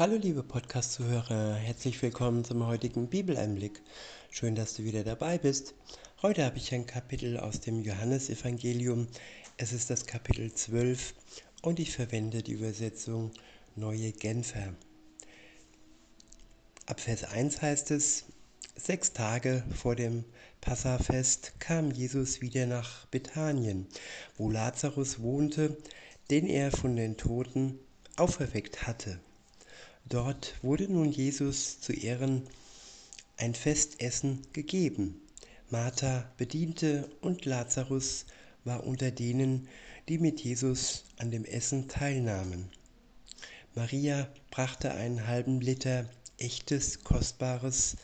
Hallo liebe Podcast-Zuhörer, herzlich willkommen zum heutigen Bibeleinblick. Schön, dass du wieder dabei bist. Heute habe ich ein Kapitel aus dem Johannesevangelium. Es ist das Kapitel 12 und ich verwende die Übersetzung Neue Genfer. Ab Vers 1 heißt es, sechs Tage vor dem Passafest kam Jesus wieder nach Bethanien, wo Lazarus wohnte, den er von den Toten auferweckt hatte. Dort wurde nun Jesus zu Ehren ein Festessen gegeben. Martha bediente und Lazarus war unter denen, die mit Jesus an dem Essen teilnahmen. Maria brachte einen halben Liter echtes, kostbares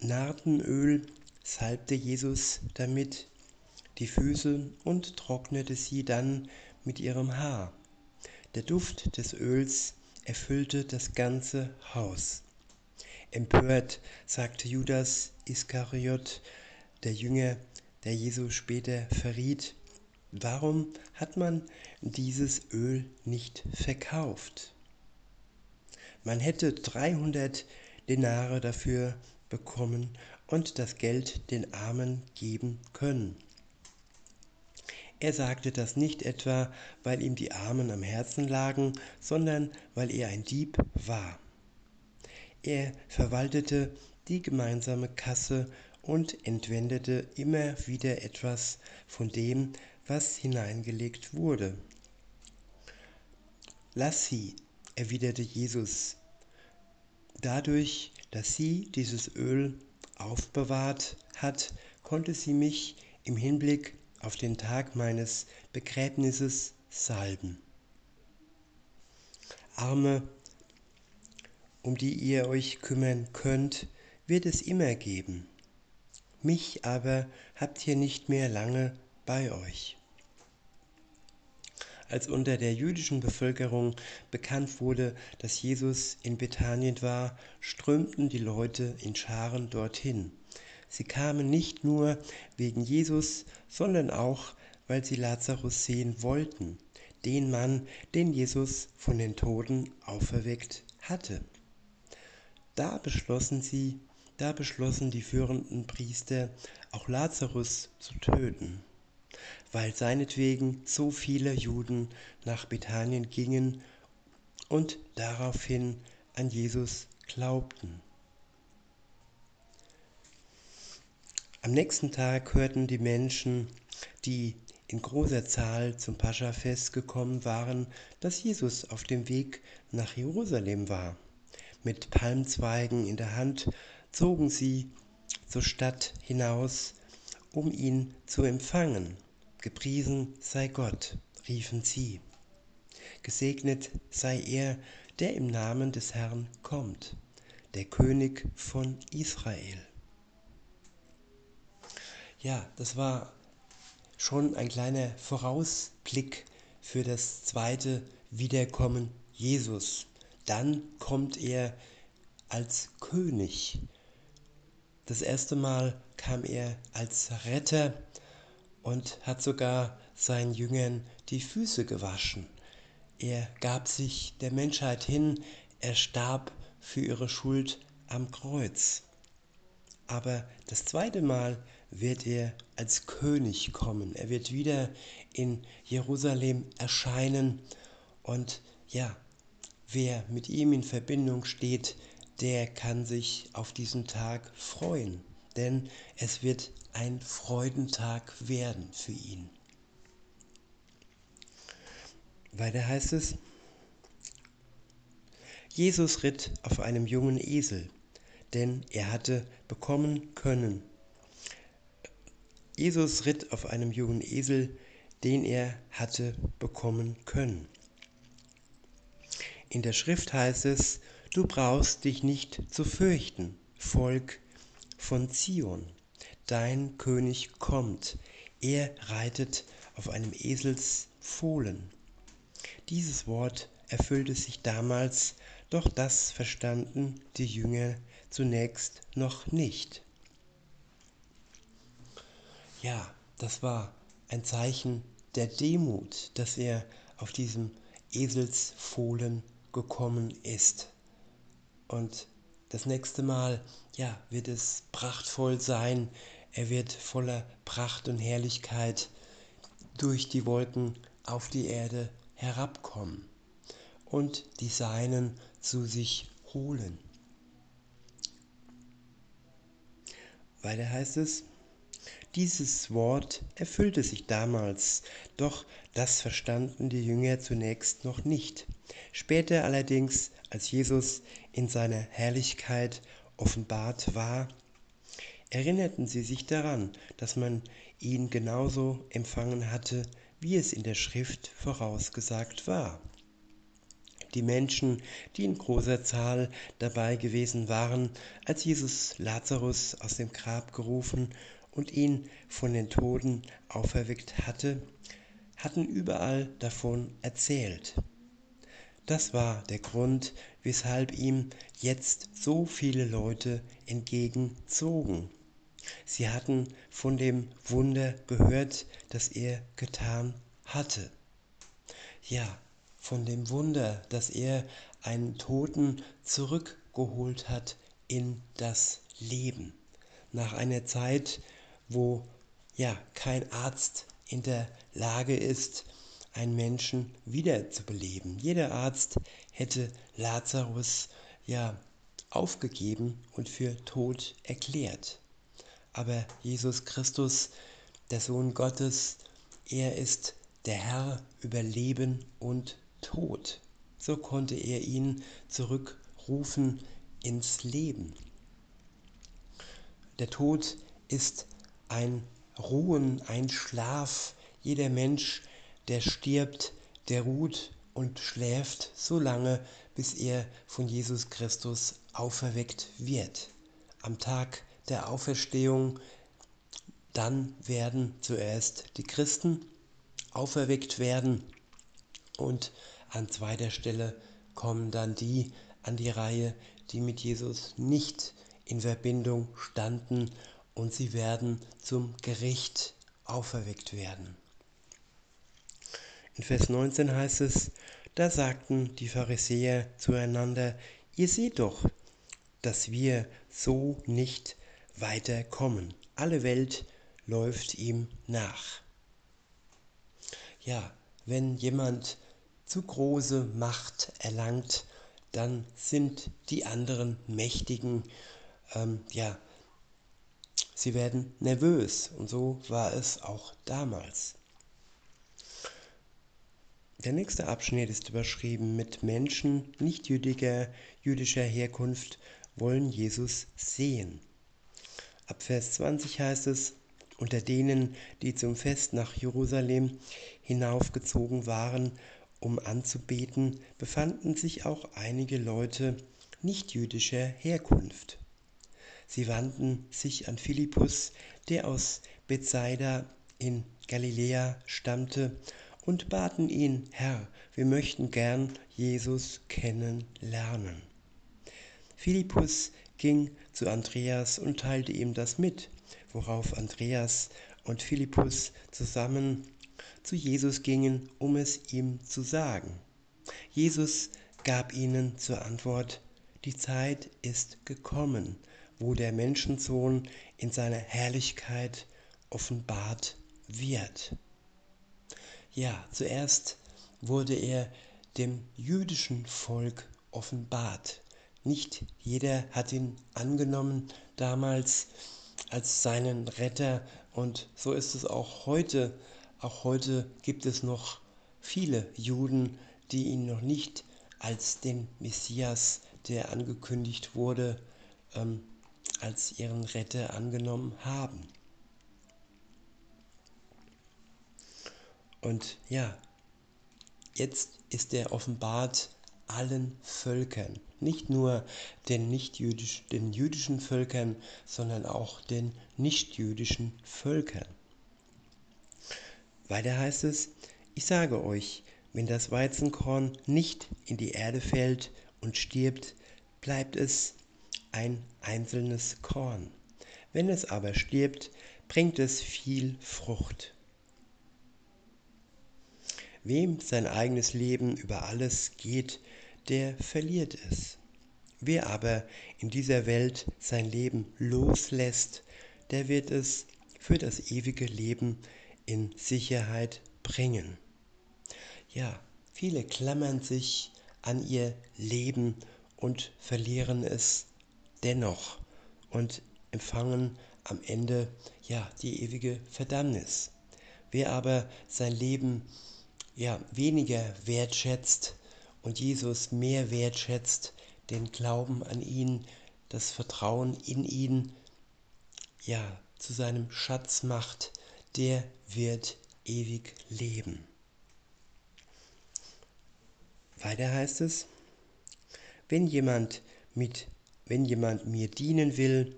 Nardenöl, salbte Jesus damit die Füße und trocknete sie dann mit ihrem Haar. Der Duft des Öls erfüllte das ganze Haus. Empört sagte Judas Iskariot, der Jünger, der Jesus später verriet, warum hat man dieses Öl nicht verkauft? Man hätte 300 Denare dafür bekommen und das Geld den Armen geben können. Er sagte das nicht etwa, weil ihm die Armen am Herzen lagen, sondern weil er ein Dieb war. Er verwaltete die gemeinsame Kasse und entwendete immer wieder etwas von dem, was hineingelegt wurde. Lass sie, erwiderte Jesus. Dadurch, dass sie dieses Öl aufbewahrt hat, konnte sie mich im Hinblick auf den Tag meines Begräbnisses salben. Arme, um die ihr euch kümmern könnt, wird es immer geben. Mich aber habt ihr nicht mehr lange bei euch. Als unter der jüdischen Bevölkerung bekannt wurde, dass Jesus in Bethanien war, strömten die Leute in Scharen dorthin. Sie kamen nicht nur wegen Jesus, sondern auch, weil sie Lazarus sehen wollten, den Mann, den Jesus von den Toten auferweckt hatte. Da beschlossen sie, da beschlossen die führenden Priester, auch Lazarus zu töten, weil seinetwegen so viele Juden nach Bethanien gingen und daraufhin an Jesus glaubten. Am nächsten Tag hörten die Menschen, die in großer Zahl zum Paschafest gekommen waren, dass Jesus auf dem Weg nach Jerusalem war. Mit Palmzweigen in der Hand zogen sie zur Stadt hinaus, um ihn zu empfangen. Gepriesen sei Gott, riefen sie. Gesegnet sei er, der im Namen des Herrn kommt, der König von Israel. Ja, das war schon ein kleiner Vorausblick für das zweite Wiederkommen Jesus. Dann kommt er als König. Das erste Mal kam er als Retter und hat sogar seinen Jüngern die Füße gewaschen. Er gab sich der Menschheit hin, er starb für ihre Schuld am Kreuz. Aber das zweite Mal wird er als König kommen. Er wird wieder in Jerusalem erscheinen und ja, wer mit ihm in Verbindung steht, der kann sich auf diesen Tag freuen, denn es wird ein Freudentag werden für ihn. Weiter heißt es, Jesus ritt auf einem jungen Esel, denn er hatte bekommen können, Jesus ritt auf einem jungen Esel, den er hatte bekommen können. In der Schrift heißt es, du brauchst dich nicht zu fürchten, Volk von Zion. Dein König kommt, er reitet auf einem Eselsfohlen. Dieses Wort erfüllte sich damals, doch das verstanden die Jünger zunächst noch nicht. Ja, das war ein Zeichen der Demut, dass er auf diesem Eselsfohlen gekommen ist. Und das nächste Mal, ja, wird es prachtvoll sein. Er wird voller Pracht und Herrlichkeit durch die Wolken auf die Erde herabkommen und die Seinen zu sich holen. Weiter heißt es, dieses Wort erfüllte sich damals, doch das verstanden die Jünger zunächst noch nicht. Später allerdings, als Jesus in seiner Herrlichkeit offenbart war, erinnerten sie sich daran, dass man ihn genauso empfangen hatte, wie es in der Schrift vorausgesagt war. Die Menschen, die in großer Zahl dabei gewesen waren, als Jesus Lazarus aus dem Grab gerufen und ihn von den Toten auferweckt hatte, hatten überall davon erzählt. Das war der Grund, weshalb ihm jetzt so viele Leute entgegenzogen. Sie hatten von dem Wunder gehört, das er getan hatte. Ja, von dem Wunder, dass er einen Toten zurückgeholt hat in das Leben. Nach einer Zeit, wo ja kein Arzt in der Lage ist, einen Menschen wiederzubeleben. Jeder Arzt hätte Lazarus ja aufgegeben und für tot erklärt. Aber Jesus Christus, der Sohn Gottes, er ist der Herr über Leben und Tod. So konnte er ihn zurückrufen ins Leben. Der Tod ist ein Ruhen, ein Schlaf. Jeder Mensch, der stirbt, der ruht und schläft so lange, bis er von Jesus Christus auferweckt wird. Am Tag der Auferstehung, dann werden zuerst die Christen auferweckt werden und an zweiter Stelle kommen dann die an die Reihe, die mit Jesus nicht in Verbindung standen und sie werden zum Gericht auferweckt werden. In Vers 19 heißt es, da sagten die Pharisäer zueinander, ihr seht doch, dass wir so nicht weiterkommen. Alle Welt läuft ihm nach. Ja, wenn jemand zu große Macht erlangt, dann sind die anderen Mächtigen ähm, ja Sie werden nervös und so war es auch damals. Der nächste Abschnitt ist überschrieben mit Menschen nicht jüdiger, jüdischer Herkunft wollen Jesus sehen. Ab Vers 20 heißt es, unter denen, die zum Fest nach Jerusalem hinaufgezogen waren, um anzubeten, befanden sich auch einige Leute nicht jüdischer Herkunft. Sie wandten sich an Philippus, der aus Bethsaida in Galiläa stammte, und baten ihn, Herr, wir möchten gern Jesus kennenlernen. Philippus ging zu Andreas und teilte ihm das mit, worauf Andreas und Philippus zusammen zu Jesus gingen, um es ihm zu sagen. Jesus gab ihnen zur Antwort, die Zeit ist gekommen, wo der Menschensohn in seiner Herrlichkeit offenbart wird. Ja, zuerst wurde er dem jüdischen Volk offenbart. Nicht jeder hat ihn angenommen damals als seinen Retter und so ist es auch heute. Auch heute gibt es noch viele Juden, die ihn noch nicht als den Messias, der angekündigt wurde, ähm, als ihren Retter angenommen haben. Und ja, jetzt ist er offenbart allen Völkern, nicht nur den, nicht -jüdisch, den jüdischen Völkern, sondern auch den nichtjüdischen Völkern. Weiter heißt es, ich sage euch, wenn das Weizenkorn nicht in die Erde fällt und stirbt, bleibt es ein einzelnes Korn. Wenn es aber stirbt, bringt es viel Frucht. Wem sein eigenes Leben über alles geht, der verliert es. Wer aber in dieser Welt sein Leben loslässt, der wird es für das ewige Leben in Sicherheit bringen. Ja, viele klammern sich an ihr Leben und verlieren es dennoch und empfangen am Ende ja die ewige Verdammnis. Wer aber sein Leben ja weniger wertschätzt und Jesus mehr wertschätzt, den Glauben an ihn, das Vertrauen in ihn, ja, zu seinem Schatz macht, der wird ewig leben. Weiter heißt es, wenn jemand mit wenn jemand mir dienen will,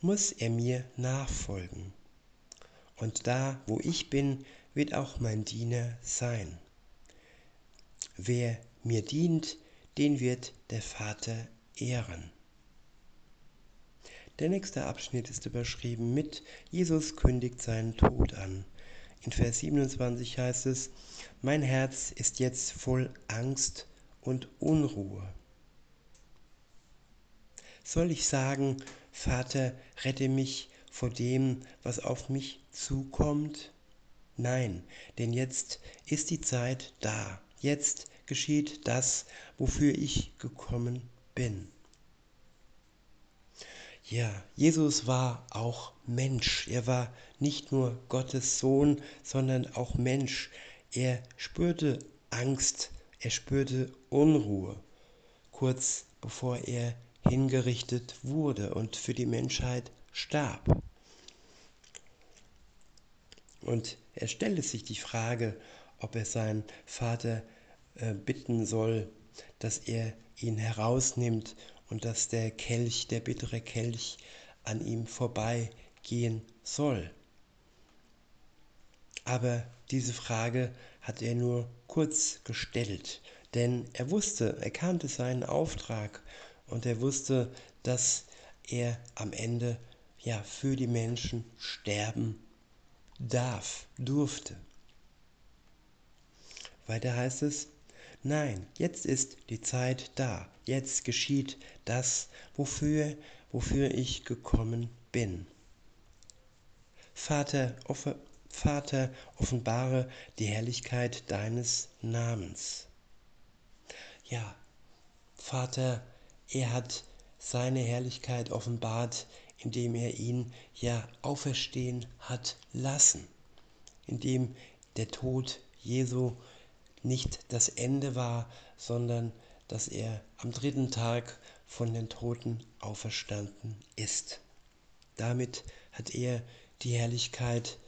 muss er mir nachfolgen. Und da, wo ich bin, wird auch mein Diener sein. Wer mir dient, den wird der Vater ehren. Der nächste Abschnitt ist überschrieben mit Jesus kündigt seinen Tod an. In Vers 27 heißt es, mein Herz ist jetzt voll Angst und Unruhe. Soll ich sagen, Vater, rette mich vor dem, was auf mich zukommt? Nein, denn jetzt ist die Zeit da. Jetzt geschieht das, wofür ich gekommen bin. Ja, Jesus war auch Mensch. Er war nicht nur Gottes Sohn, sondern auch Mensch. Er spürte Angst, er spürte Unruhe, kurz bevor er hingerichtet wurde und für die Menschheit starb. Und er stellte sich die Frage, ob er seinen Vater äh, bitten soll, dass er ihn herausnimmt und dass der Kelch, der bittere Kelch, an ihm vorbeigehen soll. Aber diese Frage hat er nur kurz gestellt, denn er wusste, er kannte seinen Auftrag und er wusste, dass er am Ende ja für die Menschen sterben darf, durfte. Weiter heißt es, nein, jetzt ist die Zeit da, jetzt geschieht das, wofür, wofür ich gekommen bin. Vater, offer, Vater, offenbare die Herrlichkeit deines Namens. Ja, Vater, er hat seine Herrlichkeit offenbart, indem er ihn ja auferstehen hat lassen, indem der Tod Jesu nicht das Ende war, sondern dass er am dritten Tag von den Toten auferstanden ist. Damit hat er die Herrlichkeit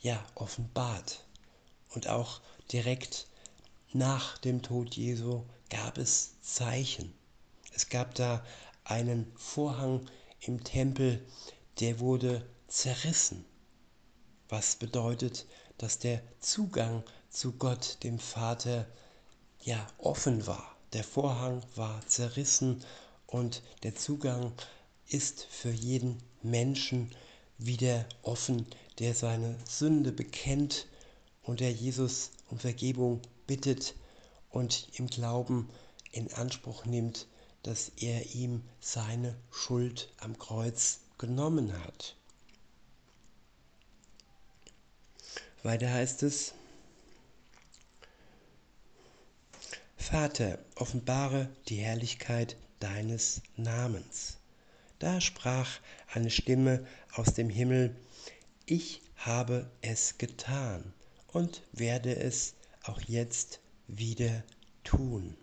ja offenbart. Und auch direkt nach dem Tod Jesu gab es Zeichen. Es gab da einen Vorhang im Tempel, der wurde zerrissen. Was bedeutet, dass der Zugang zu Gott, dem Vater, ja offen war. Der Vorhang war zerrissen und der Zugang ist für jeden Menschen wieder offen, der seine Sünde bekennt und der Jesus um Vergebung bittet und im Glauben in Anspruch nimmt, dass er ihm seine Schuld am Kreuz genommen hat. Weiter heißt es, Vater, offenbare die Herrlichkeit deines Namens. Da sprach eine Stimme aus dem Himmel, ich habe es getan und werde es auch jetzt wieder tun.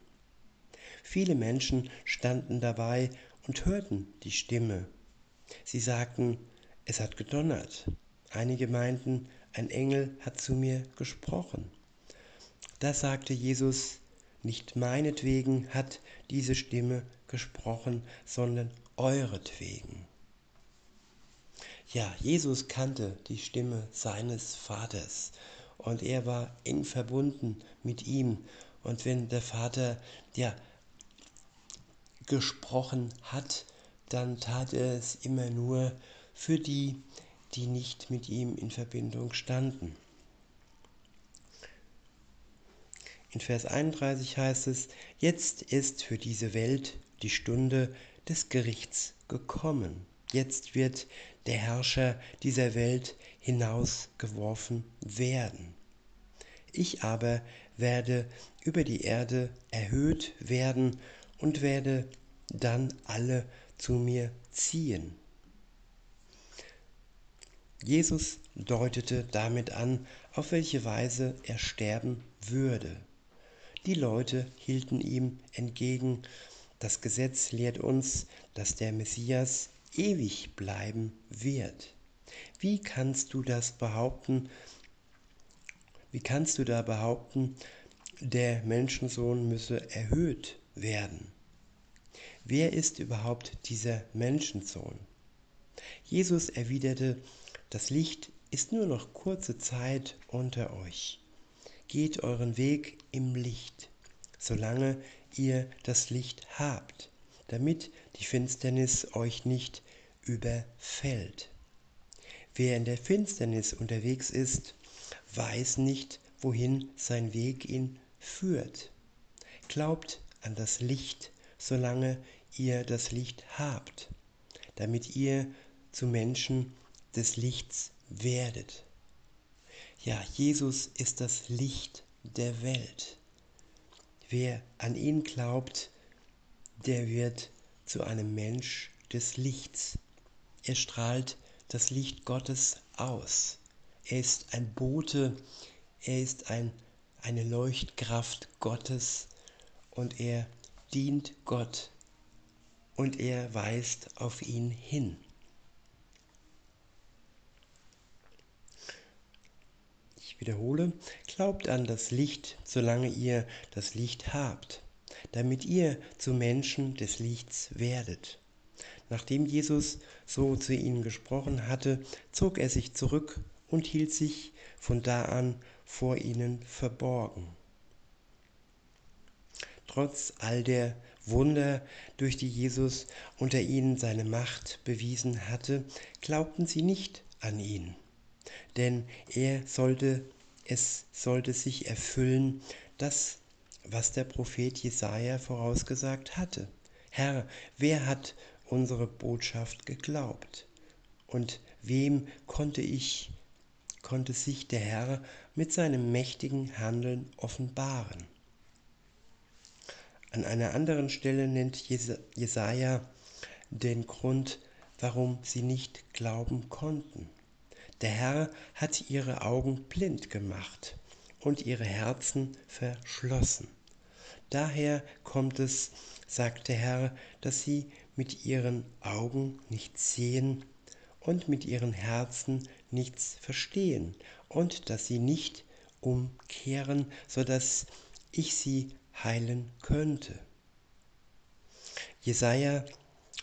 Viele Menschen standen dabei und hörten die Stimme. Sie sagten, es hat gedonnert. Einige meinten, ein Engel hat zu mir gesprochen. Da sagte Jesus, nicht meinetwegen hat diese Stimme gesprochen, sondern euretwegen. Ja, Jesus kannte die Stimme seines Vaters und er war eng verbunden mit ihm. Und wenn der Vater ja gesprochen hat, dann tat er es immer nur für die, die nicht mit ihm in Verbindung standen. In Vers 31 heißt es, jetzt ist für diese Welt die Stunde des Gerichts gekommen. Jetzt wird der Herrscher dieser Welt hinausgeworfen werden. Ich aber werde über die Erde erhöht werden und werde dann alle zu mir ziehen. Jesus deutete damit an, auf welche Weise er sterben würde. Die Leute hielten ihm entgegen, das Gesetz lehrt uns, dass der Messias ewig bleiben wird. Wie kannst du das behaupten? Wie kannst du da behaupten, der Menschensohn müsse erhöht werden? Wer ist überhaupt dieser Menschensohn? Jesus erwiderte, das Licht ist nur noch kurze Zeit unter euch. Geht euren Weg im Licht, solange ihr das Licht habt, damit die Finsternis euch nicht überfällt. Wer in der Finsternis unterwegs ist, weiß nicht, wohin sein Weg ihn führt. Glaubt an das Licht, solange ihr das Licht habt, damit ihr zu Menschen des Lichts werdet. Ja, Jesus ist das Licht der Welt. Wer an ihn glaubt, der wird zu einem Mensch des Lichts. Er strahlt das Licht Gottes aus. Er ist ein Bote, er ist ein, eine Leuchtkraft Gottes und er dient Gott und er weist auf ihn hin. Ich wiederhole, glaubt an das Licht, solange ihr das Licht habt, damit ihr zu Menschen des Lichts werdet. Nachdem Jesus so zu ihnen gesprochen hatte, zog er sich zurück und hielt sich von da an vor ihnen verborgen. Trotz all der Wunder, durch die Jesus unter ihnen seine Macht bewiesen hatte, glaubten sie nicht an ihn denn er sollte, es sollte sich erfüllen, das, was der Prophet Jesaja vorausgesagt hatte. Herr, wer hat unsere Botschaft geglaubt? Und wem konnte ich, konnte sich der Herr mit seinem mächtigen Handeln offenbaren? An einer anderen Stelle nennt Jesaja den Grund, warum sie nicht glauben konnten. Der Herr hat ihre Augen blind gemacht und ihre Herzen verschlossen. Daher kommt es, sagt der Herr, dass sie mit ihren Augen nichts sehen und mit ihren Herzen nichts verstehen und dass sie nicht umkehren, so dass ich sie heilen könnte. Jesaja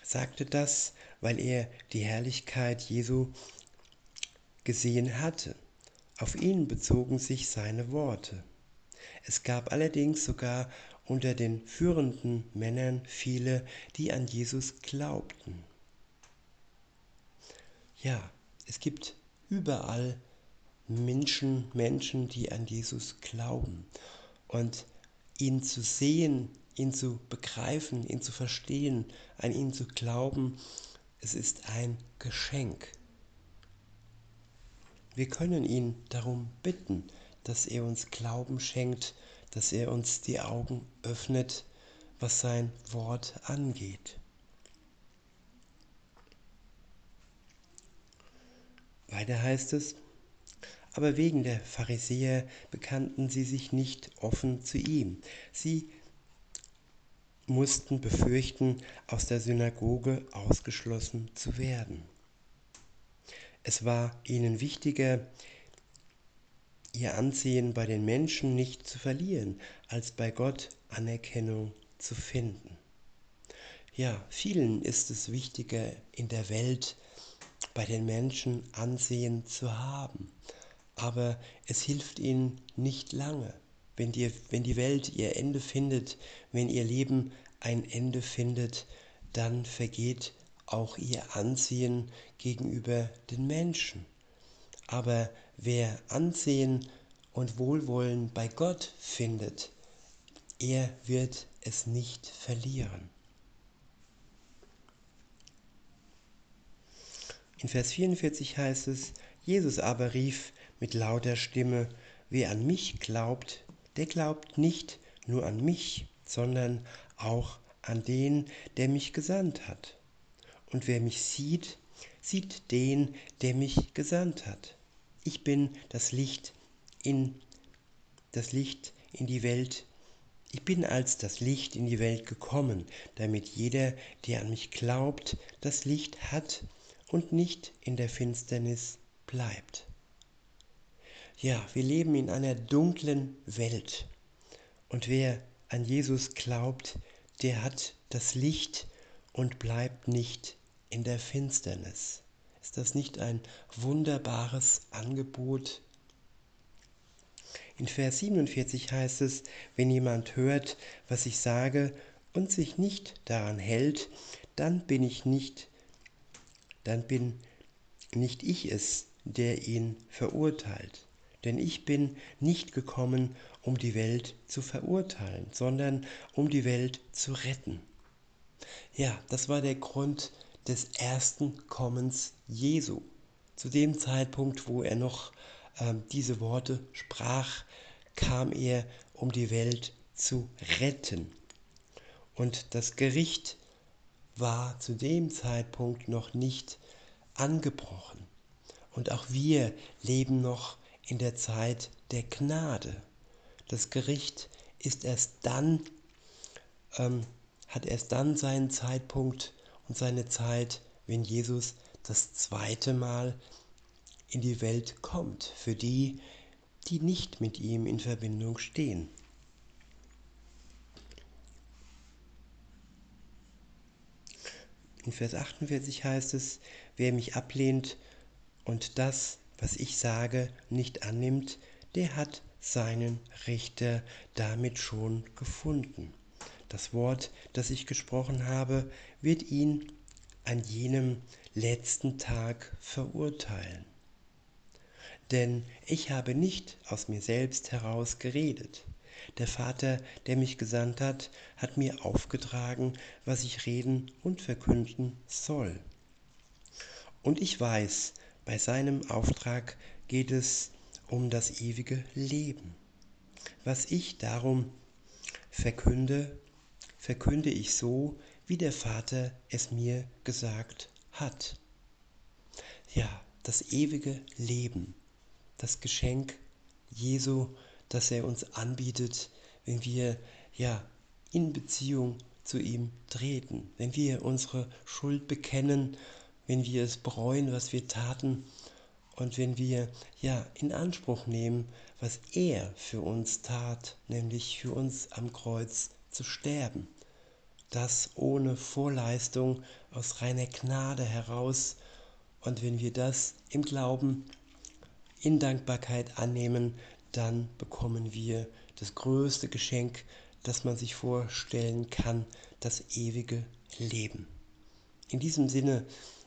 sagte das, weil er die Herrlichkeit Jesu gesehen hatte. Auf ihn bezogen sich seine Worte. Es gab allerdings sogar unter den führenden Männern viele, die an Jesus glaubten. Ja, es gibt überall Menschen, Menschen, die an Jesus glauben. Und ihn zu sehen, ihn zu begreifen, ihn zu verstehen, an ihn zu glauben, es ist ein Geschenk. Wir können ihn darum bitten, dass er uns Glauben schenkt, dass er uns die Augen öffnet, was sein Wort angeht. Weiter heißt es, aber wegen der Pharisäer bekannten sie sich nicht offen zu ihm. Sie mussten befürchten, aus der Synagoge ausgeschlossen zu werden. Es war ihnen wichtiger, ihr Ansehen bei den Menschen nicht zu verlieren, als bei Gott Anerkennung zu finden. Ja, vielen ist es wichtiger in der Welt bei den Menschen Ansehen zu haben, aber es hilft ihnen nicht lange. Wenn die, wenn die Welt ihr Ende findet, wenn ihr Leben ein Ende findet, dann vergeht auch ihr Ansehen gegenüber den Menschen. Aber wer Ansehen und Wohlwollen bei Gott findet, er wird es nicht verlieren. In Vers 44 heißt es, Jesus aber rief mit lauter Stimme, wer an mich glaubt, der glaubt nicht nur an mich, sondern auch an den, der mich gesandt hat. Und wer mich sieht, sieht den, der mich gesandt hat. Ich bin das Licht in das Licht in die Welt. Ich bin als das Licht in die Welt gekommen, damit jeder, der an mich glaubt, das Licht hat und nicht in der Finsternis bleibt. Ja, wir leben in einer dunklen Welt. Und wer an Jesus glaubt, der hat das Licht und bleibt nicht in der Finsternis. Ist das nicht ein wunderbares Angebot? In Vers 47 heißt es, wenn jemand hört, was ich sage und sich nicht daran hält, dann bin ich nicht, dann bin nicht ich es, der ihn verurteilt. Denn ich bin nicht gekommen, um die Welt zu verurteilen, sondern um die Welt zu retten. Ja, das war der Grund des ersten Kommens Jesu. Zu dem Zeitpunkt, wo er noch äh, diese Worte sprach, kam er, um die Welt zu retten. Und das Gericht war zu dem Zeitpunkt noch nicht angebrochen. Und auch wir leben noch in der Zeit der Gnade. Das Gericht ist erst dann, ähm, hat erst dann seinen Zeitpunkt und seine Zeit, wenn Jesus das zweite Mal in die Welt kommt, für die, die nicht mit ihm in Verbindung stehen. In Vers 48 heißt es, wer mich ablehnt und das, was ich sage, nicht annimmt, der hat seinen Richter damit schon gefunden. Das Wort, das ich gesprochen habe, wird ihn an jenem letzten Tag verurteilen. Denn ich habe nicht aus mir selbst heraus geredet. Der Vater, der mich gesandt hat, hat mir aufgetragen, was ich reden und verkünden soll. Und ich weiß, bei seinem Auftrag geht es um das ewige Leben. Was ich darum verkünde, verkünde ich so, wie der Vater es mir gesagt hat. Ja, das ewige Leben, das Geschenk Jesu, das er uns anbietet, wenn wir ja in Beziehung zu ihm treten, wenn wir unsere Schuld bekennen, wenn wir es bereuen, was wir taten und wenn wir ja in Anspruch nehmen, was er für uns tat, nämlich für uns am Kreuz zu sterben, das ohne Vorleistung aus reiner Gnade heraus und wenn wir das im Glauben in Dankbarkeit annehmen, dann bekommen wir das größte Geschenk, das man sich vorstellen kann, das ewige Leben. In diesem Sinne